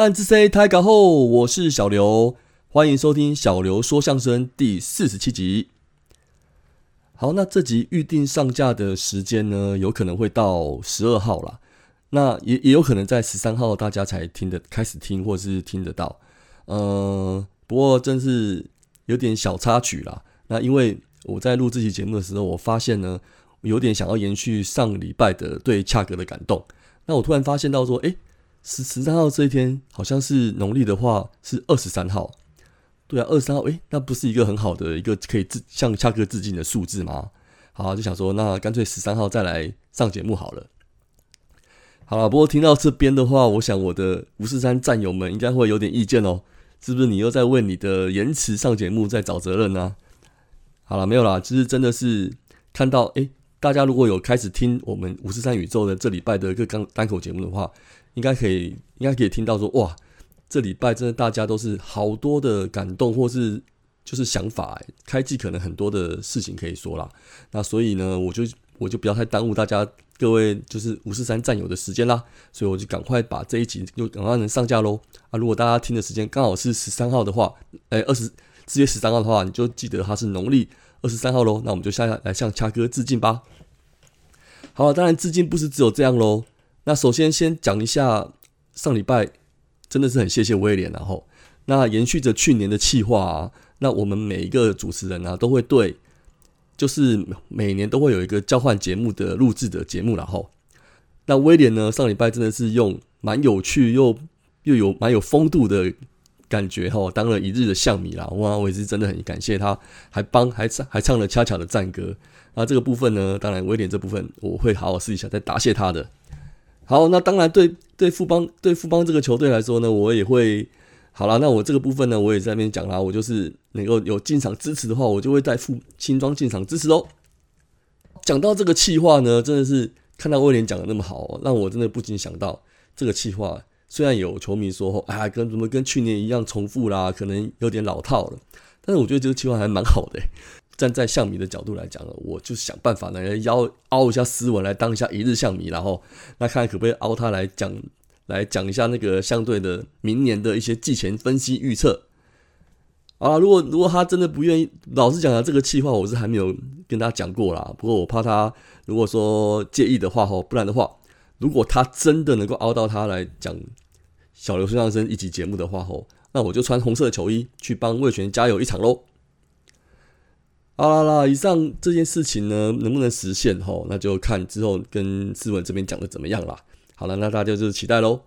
暗之 C 台港后，我是小刘，欢迎收听小刘说相声第四十七集。好，那这集预定上架的时间呢，有可能会到十二号啦。那也也有可能在十三号大家才听的开始听，或是听得到。呃，不过真是有点小插曲啦。那因为我在录这期节目的时候，我发现呢，有点想要延续上礼拜的对恰格的感动。那我突然发现到说，哎。十十三号这一天，好像是农历的话是二十三号，对啊，二十三号，诶，那不是一个很好的一个可以致向恰哥致敬的数字吗？好，就想说，那干脆十三号再来上节目好了。好了，不过听到这边的话，我想我的五四三战友们应该会有点意见哦，是不是？你又在为你的延迟上节目在找责任呢？好了，没有啦，就是真的是看到，诶，大家如果有开始听我们五四三宇宙的这礼拜的一个单单口节目的话。应该可以，应该可以听到说，哇，这礼拜真的大家都是好多的感动，或是就是想法，开季可能很多的事情可以说啦。那所以呢，我就我就不要太耽误大家各位就是五四三战友的时间啦，所以我就赶快把这一集又赶快能上架喽。啊，如果大家听的时间刚好是十三号的话，哎，二十四月十三号的话，你就记得它是农历二十三号喽。那我们就下来向恰哥致敬吧。好，当然致敬不是只有这样喽。那首先先讲一下上礼拜真的是很谢谢威廉，然后那延续着去年的气话啊，那我们每一个主持人啊都会对，就是每年都会有一个交换节目的录制的节目，然后那威廉呢上礼拜真的是用蛮有趣又又有蛮有风度的感觉哈，当了一日的象迷啦，哇，我也是真的很感谢他，还帮还唱还唱了恰巧的赞歌，那这个部分呢，当然威廉这部分我会好好试一下再答谢他的。好，那当然对对富邦对富邦这个球队来说呢，我也会好了。那我这个部分呢，我也在那边讲啦。我就是能够有进场支持的话，我就会带副轻装进场支持哦。讲到这个气话呢，真的是看到威廉讲的那么好，让我真的不禁想到这个气话。虽然有球迷说，哎，跟怎么跟去年一样重复啦，可能有点老套了，但是我觉得这个气话还蛮好的。站在象迷的角度来讲呢，我就想办法呢，邀凹一下斯文来当一下一日象迷，然后那看可不可以凹他来讲，来讲一下那个相对的明年的一些季前分析预测啊。如果如果他真的不愿意，老实讲啊，这个气话我是还没有跟他讲过啦。不过我怕他如果说介意的话吼，不然的话，如果他真的能够凹到他来讲小刘说相声一集节目的话吼，那我就穿红色的球衣去帮魏权加油一场喽。好啦啦，以上这件事情呢，能不能实现吼？那就看之后跟思文这边讲的怎么样啦。好了，那大家就期待喽。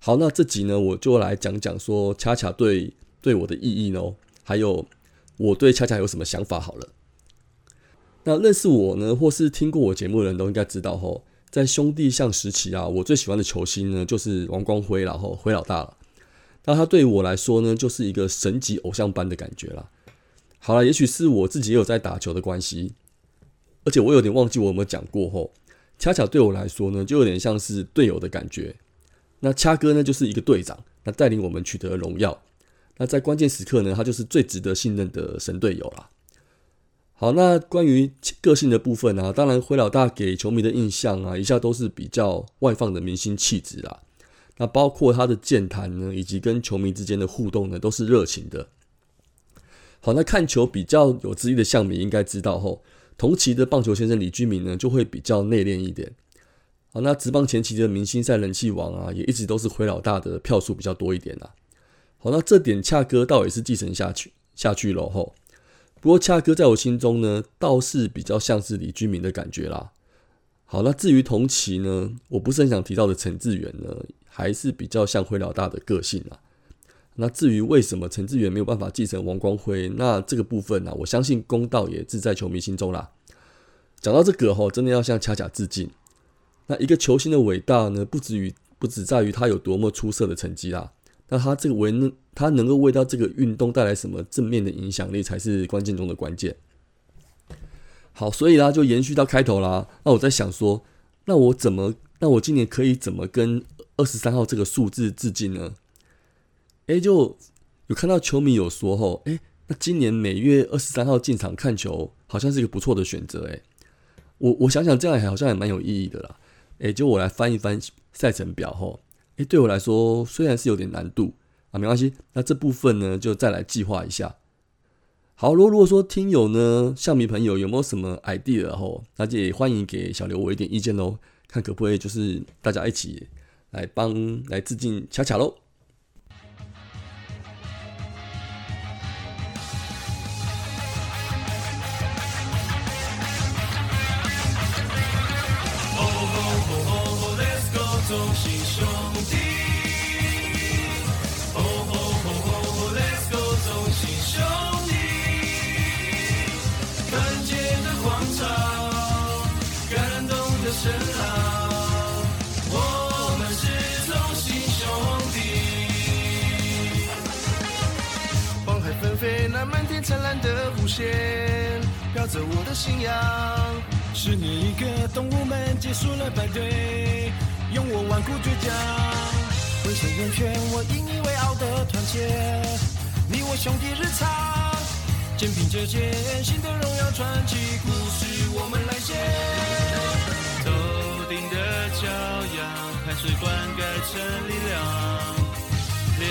好，那这集呢，我就来讲讲说恰恰对对我的意义呢，还有我对恰恰有什么想法。好了，那认识我呢，或是听过我节目的人都应该知道吼，在兄弟象时期啊，我最喜欢的球星呢就是王光辉，然后辉老大了。那他对我来说呢，就是一个神级偶像般的感觉啦。好了，也许是我自己也有在打球的关系，而且我有点忘记我有没有讲过吼。恰巧对我来说呢，就有点像是队友的感觉。那恰哥呢，就是一个队长，那带领我们取得荣耀。那在关键时刻呢，他就是最值得信任的神队友啦。好，那关于个性的部分啊，当然灰老大给球迷的印象啊，一下都是比较外放的明星气质啦。那包括他的健谈呢，以及跟球迷之间的互动呢，都是热情的。好，那看球比较有资历的象迷应该知道，吼，同期的棒球先生李居明呢，就会比较内敛一点。好，那职棒前期的明星赛人气王啊，也一直都是灰老大的票数比较多一点啊。好，那这点恰哥倒也是继承下去下去了吼。不过恰哥在我心中呢，倒是比较像是李居明的感觉啦。好，那至于同期呢，我不是很想提到的陈志远呢，还是比较像灰老大的个性啊。那至于为什么陈志远没有办法继承王光辉，那这个部分呢，我相信公道也自在球迷心中啦。讲到这个吼，真的要向恰恰致敬。那一个球星的伟大呢，不止于不止在于他有多么出色的成绩啦，那他这个为能他能够为到这个运动带来什么正面的影响力，才是关键中的关键。好，所以啦，就延续到开头啦。那我在想说，那我怎么，那我今年可以怎么跟二十三号这个数字致敬呢？哎，就有看到球迷有说吼，哎，那今年每月二十三号进场看球，好像是一个不错的选择，哎，我我想想这样好像也蛮有意义的啦，哎，就我来翻一翻赛程表吼，哎，对我来说虽然是有点难度啊，没关系，那这部分呢就再来计划一下。好，如果如果说听友呢，像迷朋友有没有什么 idea 吼，那就也欢迎给小刘我一点意见喽，看可不可以就是大家一起来帮来致敬巧巧喽。线，飘着我的信仰。十年一个，动物们结束了排队，用我顽固倔强，浑身圆圈，我引以为傲的团结。你我兄弟日常，肩并着肩，新的荣耀传奇故事我们来写。头顶的骄阳，汗水灌溉成力量。连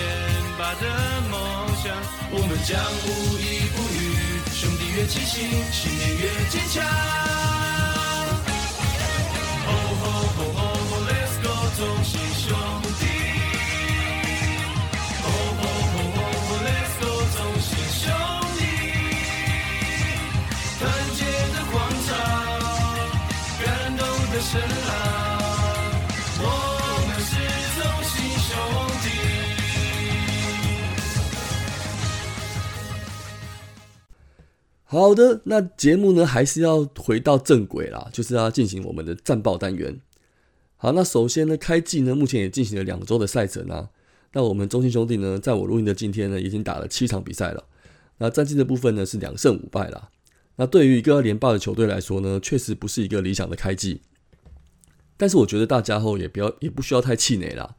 拔的梦想，我们将无依不语。兄弟越齐心，信念越坚强。哦吼吼吼吼，Let's go，同心好的，那节目呢还是要回到正轨啦，就是要进行我们的战报单元。好，那首先呢，开季呢目前也进行了两周的赛程啊。那我们中信兄弟呢，在我录音的今天呢，已经打了七场比赛了。那战绩的部分呢是两胜五败啦。那对于一个连霸的球队来说呢，确实不是一个理想的开季。但是我觉得大家后也不要也不需要太气馁啦。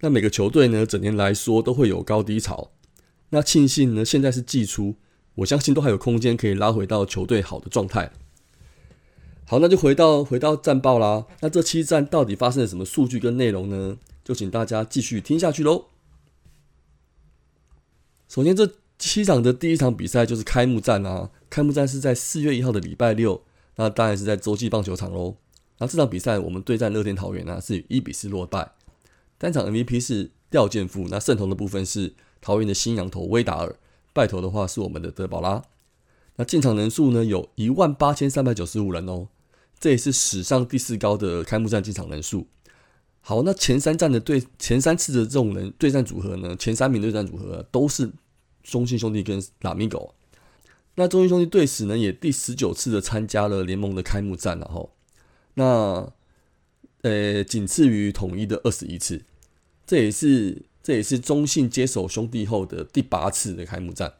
那每个球队呢，整年来说都会有高低潮。那庆幸呢，现在是季初。我相信都还有空间可以拉回到球队好的状态。好，那就回到回到战报啦。那这七战到底发生了什么数据跟内容呢？就请大家继续听下去喽。首先，这七场的第一场比赛就是开幕战啊。开幕战是在四月一号的礼拜六，那当然是在洲际棒球场喽。那这场比赛我们对战乐天桃园呢，是以一比四落败。单场 MVP 是廖健富，那胜投的部分是桃园的新羊头威达尔。拜托的话是我们的德保拉，那进场人数呢有一万八千三百九十五人哦，这也是史上第四高的开幕战进场人数。好，那前三站的对前三次的这种人对战组合呢，前三名对战组合都是中信兄弟跟拉米狗。那中信兄弟队史呢也第十九次的参加了联盟的开幕战，然后那呃仅次于统一的二十一次，这也是。这也是中信接手兄弟后的第八次的开幕战。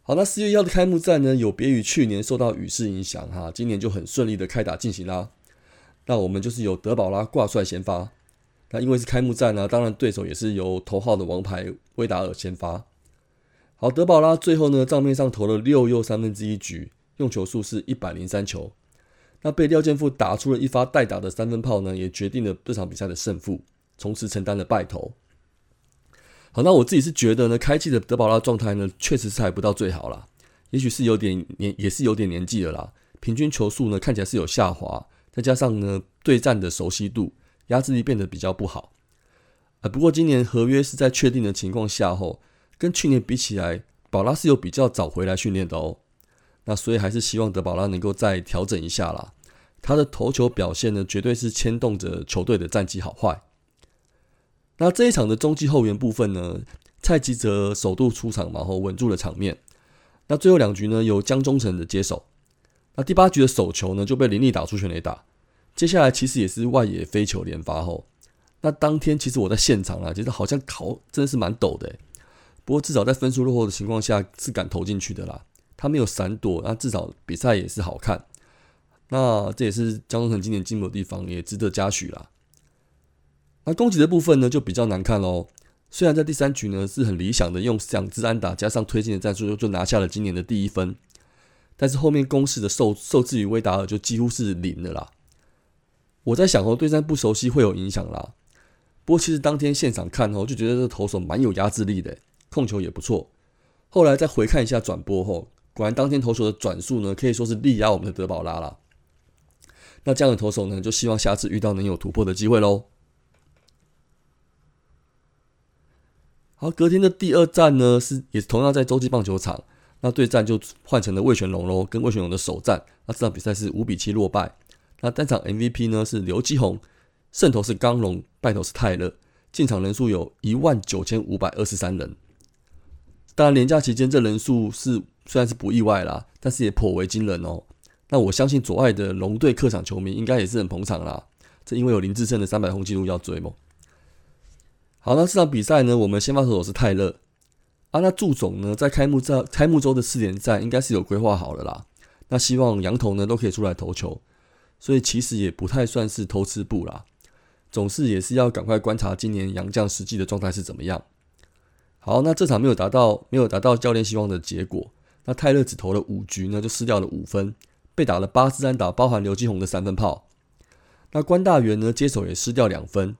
好，那四月一号的开幕战呢，有别于去年受到雨势影响，哈，今年就很顺利的开打进行啦。那我们就是由德保拉挂帅先发，那因为是开幕战呢，当然对手也是由头号的王牌威达尔先发。好，德保拉最后呢账面上投了六又三分之一局，用球数是一百零三球。那被廖健富打出了一发代打的三分炮呢，也决定了这场比赛的胜负。从此承担了败头。好，那我自己是觉得呢，开季的德保拉状态呢，确实是还不到最好啦。也许是有点年，也是有点年纪了啦。平均球速呢，看起来是有下滑，再加上呢，对战的熟悉度、压制力变得比较不好。啊，不过今年合约是在确定的情况下后，跟去年比起来，保拉是有比较早回来训练的哦。那所以还是希望德保拉能够再调整一下啦。他的投球表现呢，绝对是牵动着球队的战绩好坏。那这一场的中继后援部分呢，蔡吉泽首度出场，然后稳住了场面。那最后两局呢，由江中诚的接手。那第八局的手球呢，就被林立打出全垒打。接下来其实也是外野飞球连发后。那当天其实我在现场啊，其实好像考真的是蛮陡的。不过至少在分数落后的情况下，是敢投进去的啦。他没有闪躲，那至少比赛也是好看。那这也是江中诚今年进步的地方，也值得嘉许啦。那攻击的部分呢，就比较难看喽。虽然在第三局呢是很理想的，用两支安打加上推进的战术就拿下了今年的第一分，但是后面攻势的受受制于威达尔就几乎是零的啦。我在想哦，对战不熟悉会有影响啦。不过其实当天现场看哦，就觉得这投手蛮有压制力的，控球也不错。后来再回看一下转播后，果然当天投手的转速呢可以说是力压我们的德保拉了。那这样的投手呢，就希望下次遇到能有突破的机会喽。好，隔天的第二战呢，是也同样在洲际棒球场，那对战就换成了魏全龙喽，跟魏全龙的首战，那这场比赛是五比七落败。那单场 MVP 呢是刘基宏，胜投是刚龙，败投是泰勒，进场人数有一万九千五百二十三人。当然，连假期间这人数是虽然是不意外啦，但是也颇为惊人哦。那我相信左外的龙队客场球迷应该也是很捧场啦，这因为有林志胜的三百轰纪录要追嘛。好，那这场比赛呢，我们先发投手是泰勒啊。那祝总呢，在开幕战、开幕周的四连战应该是有规划好了啦。那希望羊头呢都可以出来投球，所以其实也不太算是偷吃布啦。总是也是要赶快观察今年杨将实际的状态是怎么样。好，那这场没有达到没有达到教练希望的结果。那泰勒只投了五局呢，就失掉了五分，被打了八支安打，包含刘继宏的三分炮。那关大元呢接手也失掉两分。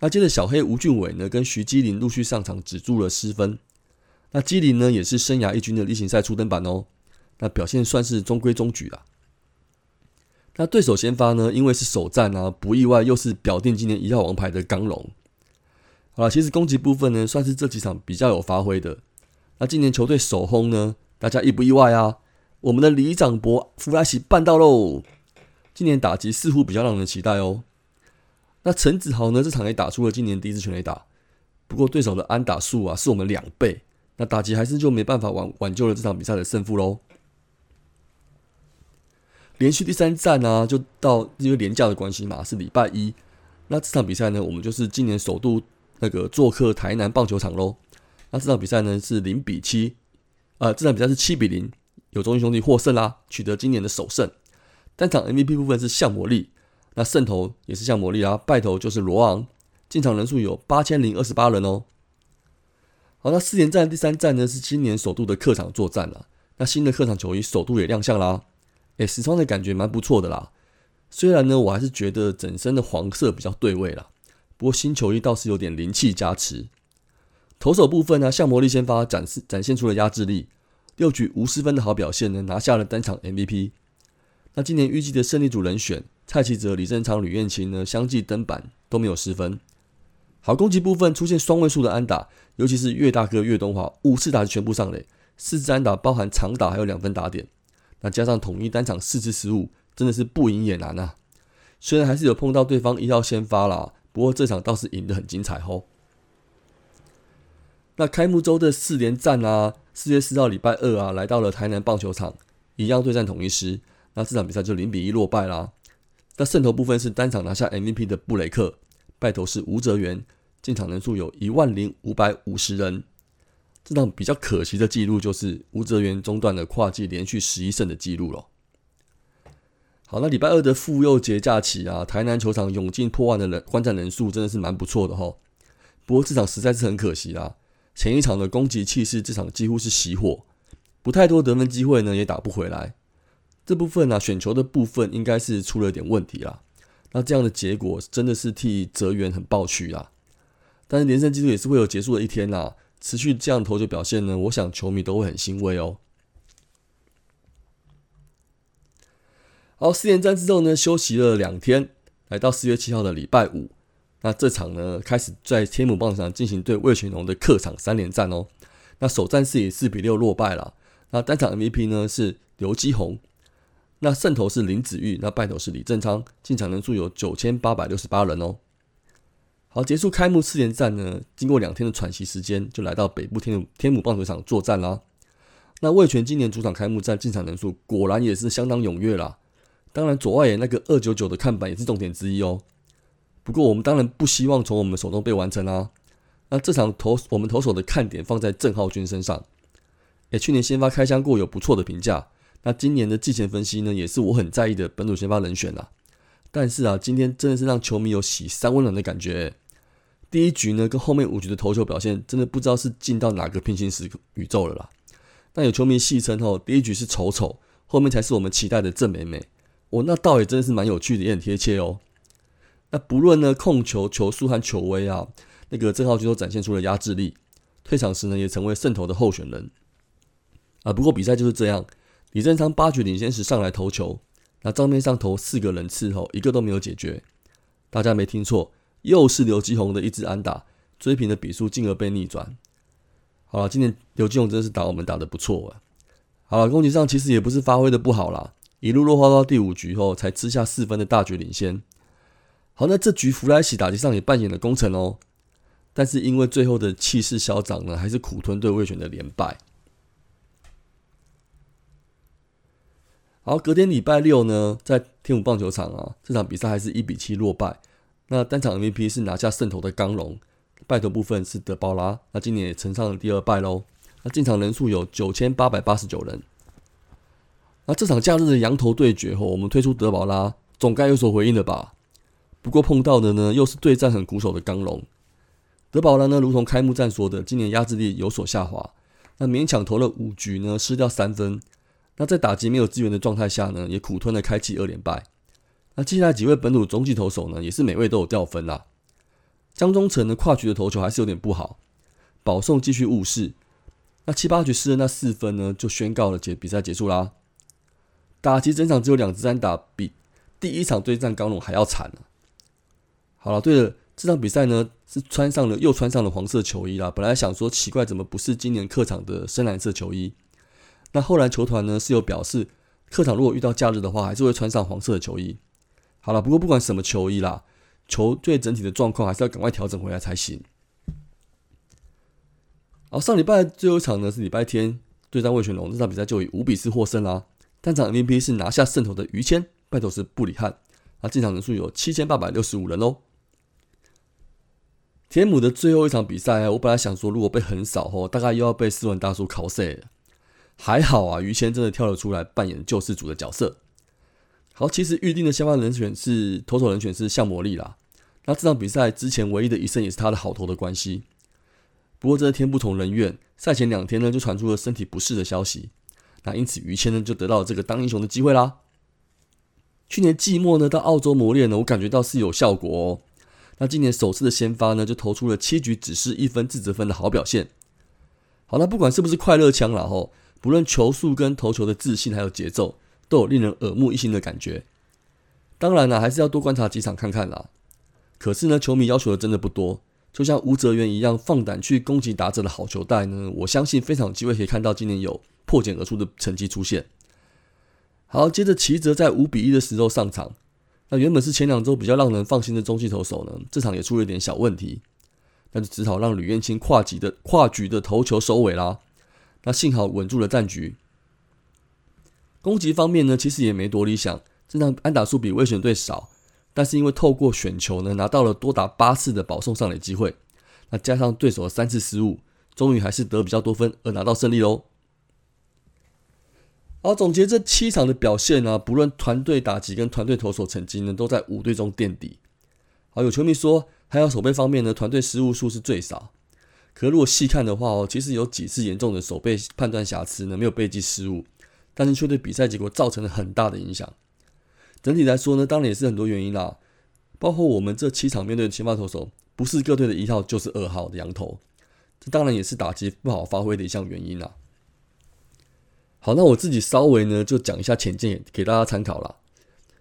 那接着小黑吴俊伟呢，跟徐基林陆续上场，止住了失分。那基林呢，也是生涯一军的例行赛初登板哦。那表现算是中规中矩啦。那对手先发呢，因为是首战啊，不意外又是表定今年一号王牌的刚龙。好了，其实攻击部分呢，算是这几场比较有发挥的。那今年球队首轰呢，大家意不意外啊？我们的李长博弗拉西办到喽！今年打击似乎比较让人期待哦。那陈子豪呢？这场也打出了今年第一次全垒打，不过对手的安打数啊是我们两倍，那打击还是就没办法挽挽救了这场比赛的胜负喽。连续第三战呢，就到因为廉价的关系嘛，是礼拜一。那这场比赛呢，我们就是今年首度那个做客台南棒球场喽。那这场比赛呢是零比七，呃，这场比赛是七比零，有中英兄弟获胜啦，取得今年的首胜。单场 MVP 部分是向魔力。那胜投也是像魔力啊，败投就是罗昂，进场人数有八千零二十八人哦。好，那四连战第三战呢是今年首度的客场作战了。那新的客场球衣首度也亮相啦，诶，实穿的感觉蛮不错的啦。虽然呢，我还是觉得整身的黄色比较对味啦，不过新球衣倒是有点灵气加持。投手部分呢，像魔力先发展示展现出了压制力，六局无失分的好表现呢，拿下了单场 MVP。那今年预计的胜利组人选。蔡奇哲、李正昌、吕彦青呢，相继登板都没有失分。好，攻击部分出现双位数的安打，尤其是岳大哥岳东华五次打全部上垒，四支安打包含长打还有两分打点。那加上统一单场四次失误，真的是不赢也难啊。虽然还是有碰到对方一号先发啦，不过这场倒是赢得很精彩吼。那开幕周的四连战啊，四月四号礼拜二啊，来到了台南棒球场，一样对战统一师。那这场比赛就零比一落败啦。那胜投部分是单场拿下 MVP 的布雷克，败投是吴哲源，进场人数有一万零五百五十人。这场比较可惜的记录就是吴哲源中断了跨季连续十一胜的记录了。好，那礼拜二的妇幼节假期啊，台南球场涌进破万的人观战人数真的是蛮不错的哈。不过这场实在是很可惜啦，前一场的攻击气势，这场几乎是熄火，不太多得分机会呢，也打不回来。这部分呢，选球的部分应该是出了点问题啦。那这样的结果真的是替泽源很抱屈啦。但是连胜纪录也是会有结束的一天啦。持续这样投球表现呢，我想球迷都会很欣慰哦。好，四连战之后呢，休息了两天，来到四月七号的礼拜五，那这场呢开始在天母棒球场进行对魏全龙的客场三连战哦。那首战是以四比六落败了。那单场 MVP 呢是刘基宏。那胜投是林子玉，那败投是李正昌，进场人数有九千八百六十八人哦。好，结束开幕四连战呢，经过两天的喘息时间，就来到北部天母天母棒球场作战啦。那魏全今年主场开幕战进场人数果然也是相当踊跃啦。当然左外野那个二九九的看板也是重点之一哦。不过我们当然不希望从我们手中被完成啊。那这场投我们投手的看点放在郑浩君身上，诶，去年先发开箱过有不错的评价。那今年的季前分析呢，也是我很在意的本土先发人选啦。但是啊，今天真的是让球迷有喜三温暖的感觉。第一局呢跟后面五局的投球表现，真的不知道是进到哪个平行时宇宙了啦。那有球迷戏称哦，第一局是丑丑，后面才是我们期待的郑美美。哦，那倒也真的是蛮有趣的，也很贴切哦。那不论呢控球、球速和球威啊，那个郑浩君都展现出了压制力。退场时呢，也成为胜投的候选人。啊，不过比赛就是这样。李正昌八局领先时上来投球，那账面上投四个人次后，一个都没有解决。大家没听错，又是刘基宏的一支安打追平的比数，进而被逆转。好了，今年刘基宏真的是打我们打的不错啊。好了，攻击上其实也不是发挥的不好啦，一路落后到第五局后才吃下四分的大局领先。好，那这局弗莱喜打击上也扮演了功臣哦。但是因为最后的气势嚣张呢，还是苦吞对魏权的连败。好，隔天礼拜六呢，在天武棒球场啊，这场比赛还是一比七落败。那单场 MVP 是拿下胜投的刚龙，败投部分是德保拉。那今年也乘上了第二败喽。那进场人数有九千八百八十九人。那这场假日的羊头对决后，我们推出德保拉，总该有所回应了吧？不过碰到的呢，又是对战很苦手的刚龙。德保拉呢，如同开幕战说的，今年压制力有所下滑。那勉强投了五局呢，失掉三分。那在打击没有资源的状态下呢，也苦吞了开启二连败。那接下来几位本土中继投手呢，也是每位都有掉分啦。江中诚的跨局的投球还是有点不好，保送继续误事。那七八局失了那四分呢，就宣告了结比赛结束啦。打击整场只有两支单打，比第一场对战高龙还要惨好了，对了。这场比赛呢是穿上了又穿上了黄色球衣啦。本来想说奇怪，怎么不是今年客场的深蓝色球衣？那后来球团呢是有表示，客场如果遇到假日的话，还是会穿上黄色的球衣。好了，不过不管什么球衣啦，球队整体的状况还是要赶快调整回来才行。好，上礼拜最后一场呢是礼拜天对战魏全龙，这场比赛就以五比四获胜啦。单场 MVP 是拿下胜投的于谦，败投是布里汉。那进场人数有七千八百六十五人哦。天母的最后一场比赛，我本来想说，如果被横扫后，大概又要被斯文大叔考碎了。还好啊，于谦真的跳了出来，扮演救世主的角色。好，其实预定的先发人选是投手人选是向魔力啦。那这场比赛之前唯一的一胜也是他的好投的关系。不过这天不从人愿，赛前两天呢就传出了身体不适的消息。那因此于谦呢就得到了这个当英雄的机会啦。去年季末呢到澳洲磨练呢，我感觉到是有效果哦。那今年首次的先发呢，就投出了七局只失一分自责分的好表现。好，那不管是不是快乐枪了吼，不论球速跟投球的自信还有节奏，都有令人耳目一新的感觉。当然了，还是要多观察几场看看啦。可是呢，球迷要求的真的不多，就像吴泽源一样放胆去攻击打者的好球带呢，我相信非常有机会可以看到今年有破茧而出的成绩出现。好，接着齐泽在五比一的时候上场。那原本是前两周比较让人放心的中继投手呢，这场也出了一点小问题，那就只好让吕彦青跨级的跨局的投球收尾啦。那幸好稳住了战局。攻击方面呢，其实也没多理想，这场安打数比威选队少，但是因为透过选球呢，拿到了多达八次的保送上垒机会，那加上对手的三次失误，终于还是得比较多分而拿到胜利喽。好，总结这七场的表现呢，不论团队打击跟团队投手成绩呢，都在五队中垫底。好，有球迷说，还有守备方面呢，团队失误数是最少。可如果细看的话哦，其实有几次严重的守备判断瑕疵呢，没有被记失误，但是却对比赛结果造成了很大的影响。整体来说呢，当然也是很多原因啦，包括我们这七场面对的先发投手，不是各队的一号就是二号的羊头，这当然也是打击不好发挥的一项原因啦。好，那我自己稍微呢就讲一下浅见给大家参考啦。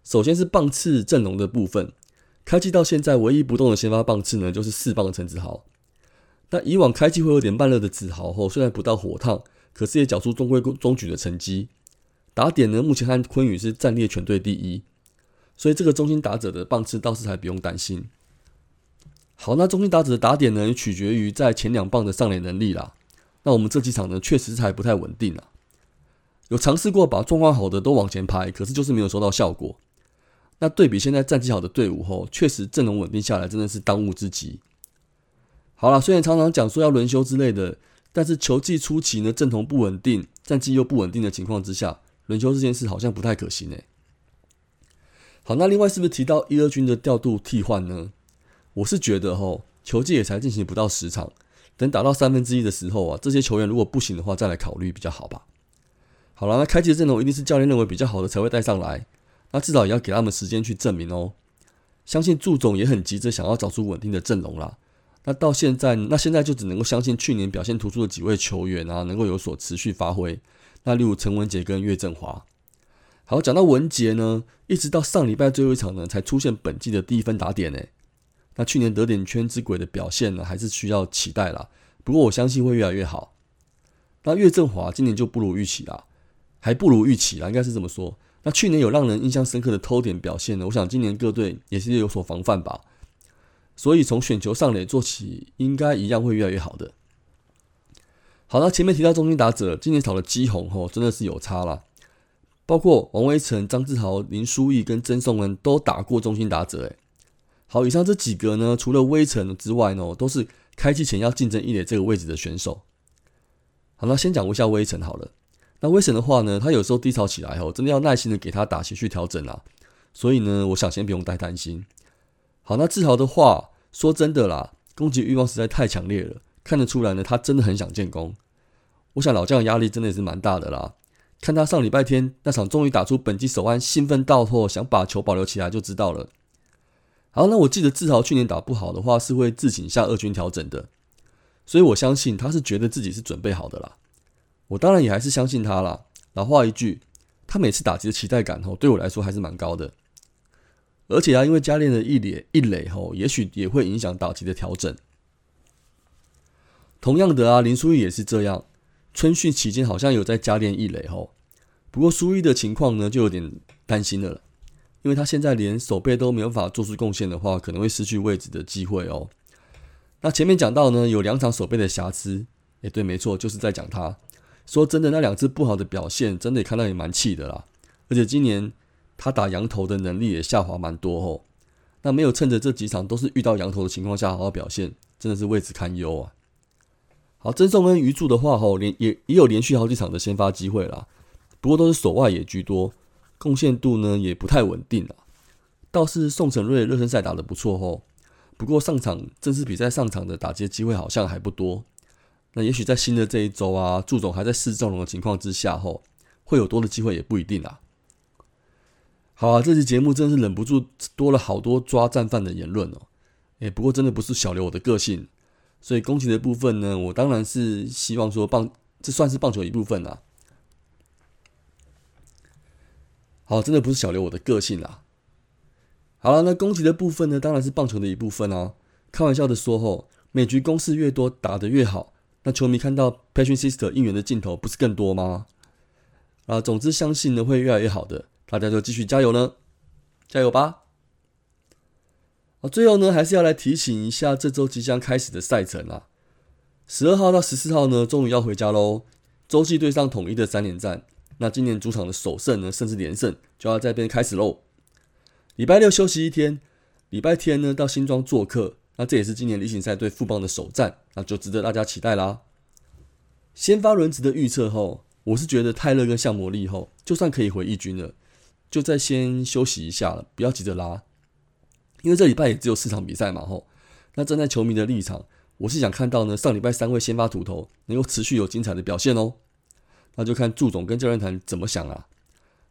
首先是棒次阵容的部分，开季到现在唯一不动的先发棒次呢就是四棒陈子豪。那以往开季会有点慢热的子豪后，虽然不到火烫，可是也缴出中规中矩的成绩。打点呢目前和昆宇是暂列全队第一，所以这个中心打者的棒次倒是还不用担心。好，那中心打者的打点呢取决于在前两棒的上垒能力啦。那我们这几场呢确实还不太稳定啊。有尝试过把状况好的都往前排，可是就是没有收到效果。那对比现在战绩好的队伍后，确实阵容稳定下来真的是当务之急。好了，虽然常常讲说要轮休之类的，但是球季初期呢阵容不稳定，战绩又不稳定的情况之下，轮休这件事好像不太可行诶。好，那另外是不是提到一二军的调度替换呢？我是觉得吼，球季也才进行不到十场，等打到三分之一的时候啊，这些球员如果不行的话，再来考虑比较好吧。好了，那开季的阵容一定是教练认为比较好的才会带上来，那至少也要给他们时间去证明哦。相信祝总也很急着想要找出稳定的阵容啦。那到现在，那现在就只能够相信去年表现突出的几位球员啊，能够有所持续发挥。那例如陈文杰跟岳振华。好，讲到文杰呢，一直到上礼拜最后一场呢，才出现本季的第一分打点呢。那去年得点圈之鬼的表现呢，还是需要期待啦。不过我相信会越来越好。那岳振华今年就不如预期啦，还不如预期啦，应该是这么说。那去年有让人印象深刻的偷点表现呢，我想今年各队也是有所防范吧。所以从选球上垒做起，应该一样会越来越好的。好了，前面提到中心打者，今年炒的基宏吼，真的是有差了。包括王威成、张志豪、林书义跟曾颂恩都打过中心打者，诶。好，以上这几个呢，除了威成之外呢，都是开季前要竞争一垒这个位置的选手。好，那先讲一下威成好了。那威成的话呢，他有时候低潮起来后，真的要耐心的给他打情绪调整啊。所以呢，我想先不用太担心。好，那志豪的话，说真的啦，攻击欲望实在太强烈了，看得出来呢，他真的很想建功。我想老将的压力真的也是蛮大的啦。看他上礼拜天那场终于打出本季首安，兴奋到后想把球保留起来就知道了。好，那我记得志豪去年打不好的话是会自行向二军调整的，所以我相信他是觉得自己是准备好的啦。我当然也还是相信他啦。老话一句，他每次打击的期待感吼，对我来说还是蛮高的。而且啊，因为加练的一垒一垒吼，也许也会影响打击的调整。同样的啊，林书义也是这样。春训期间好像有在加练一垒吼，不过书义的情况呢就有点担心了，因为他现在连手背都没有法做出贡献的话，可能会失去位置的机会哦。那前面讲到呢，有两场手背的瑕疵，诶，对，没错，就是在讲他。说真的，那两次不好的表现，真的也看到也蛮气的啦。而且今年。他打羊头的能力也下滑蛮多吼，那没有趁着这几场都是遇到羊头的情况下好好表现，真的是位置堪忧啊。好，曾颂恩、余柱的话吼，连也也有连续好几场的先发机会啦，不过都是手外野居多，贡献度呢也不太稳定啊。倒是宋承瑞热身赛打得不错吼，不过上场正式比赛上场的打击机会好像还不多。那也许在新的这一周啊，祝总还在试阵容的情况之下吼，会有多的机会也不一定啊。好啊，这期节目真的是忍不住多了好多抓战犯的言论哦。哎，不过真的不是小刘我的个性，所以攻击的部分呢，我当然是希望说棒，这算是棒球一部分啦。好，真的不是小刘我的个性啦。好了，那攻击的部分呢，当然是棒球的一部分啊。开玩笑的说吼，每局攻势越多，打得越好，那球迷看到 Patrick Sister 应援的镜头不是更多吗？啊，总之相信呢会越来越好的。大家就继续加油呢，加油吧！啊，最后呢，还是要来提醒一下这周即将开始的赛程啊。十二号到十四号呢，终于要回家喽。洲际对上统一的三连战，那今年主场的首胜呢，甚至连胜就要在边开始喽。礼拜六休息一天，礼拜天呢到新庄做客，那这也是今年例行赛对富邦的首战，那就值得大家期待啦。先发轮值的预测后，我是觉得泰勒跟向魔力后，就算可以回一军了。就再先休息一下了，不要急着拉，因为这礼拜也只有四场比赛嘛吼。那站在球迷的立场，我是想看到呢，上礼拜三位先发土头能够持续有精彩的表现哦。那就看祝总跟教练团怎么想啊。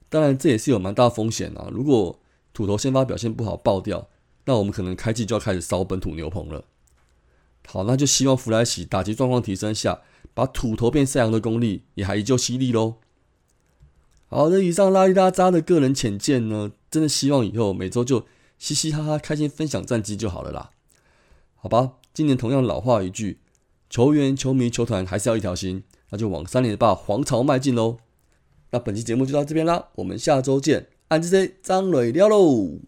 当然这也是有蛮大风险啊。如果土头先发表现不好爆掉，那我们可能开季就要开始烧本土牛棚了。好，那就希望弗莱喜打击状况提升下，把土头变赛扬的功力也还依旧犀利喽。好的，以上拉里拉扎的个人浅见呢，真的希望以后每周就嘻嘻哈哈、开心分享战绩就好了啦。好吧，今年同样老话一句，球员、球迷、球团还是要一条心，那就往三连霸皇朝迈进喽。那本期节目就到这边啦，我们下周见，安之 C 张磊撩喽。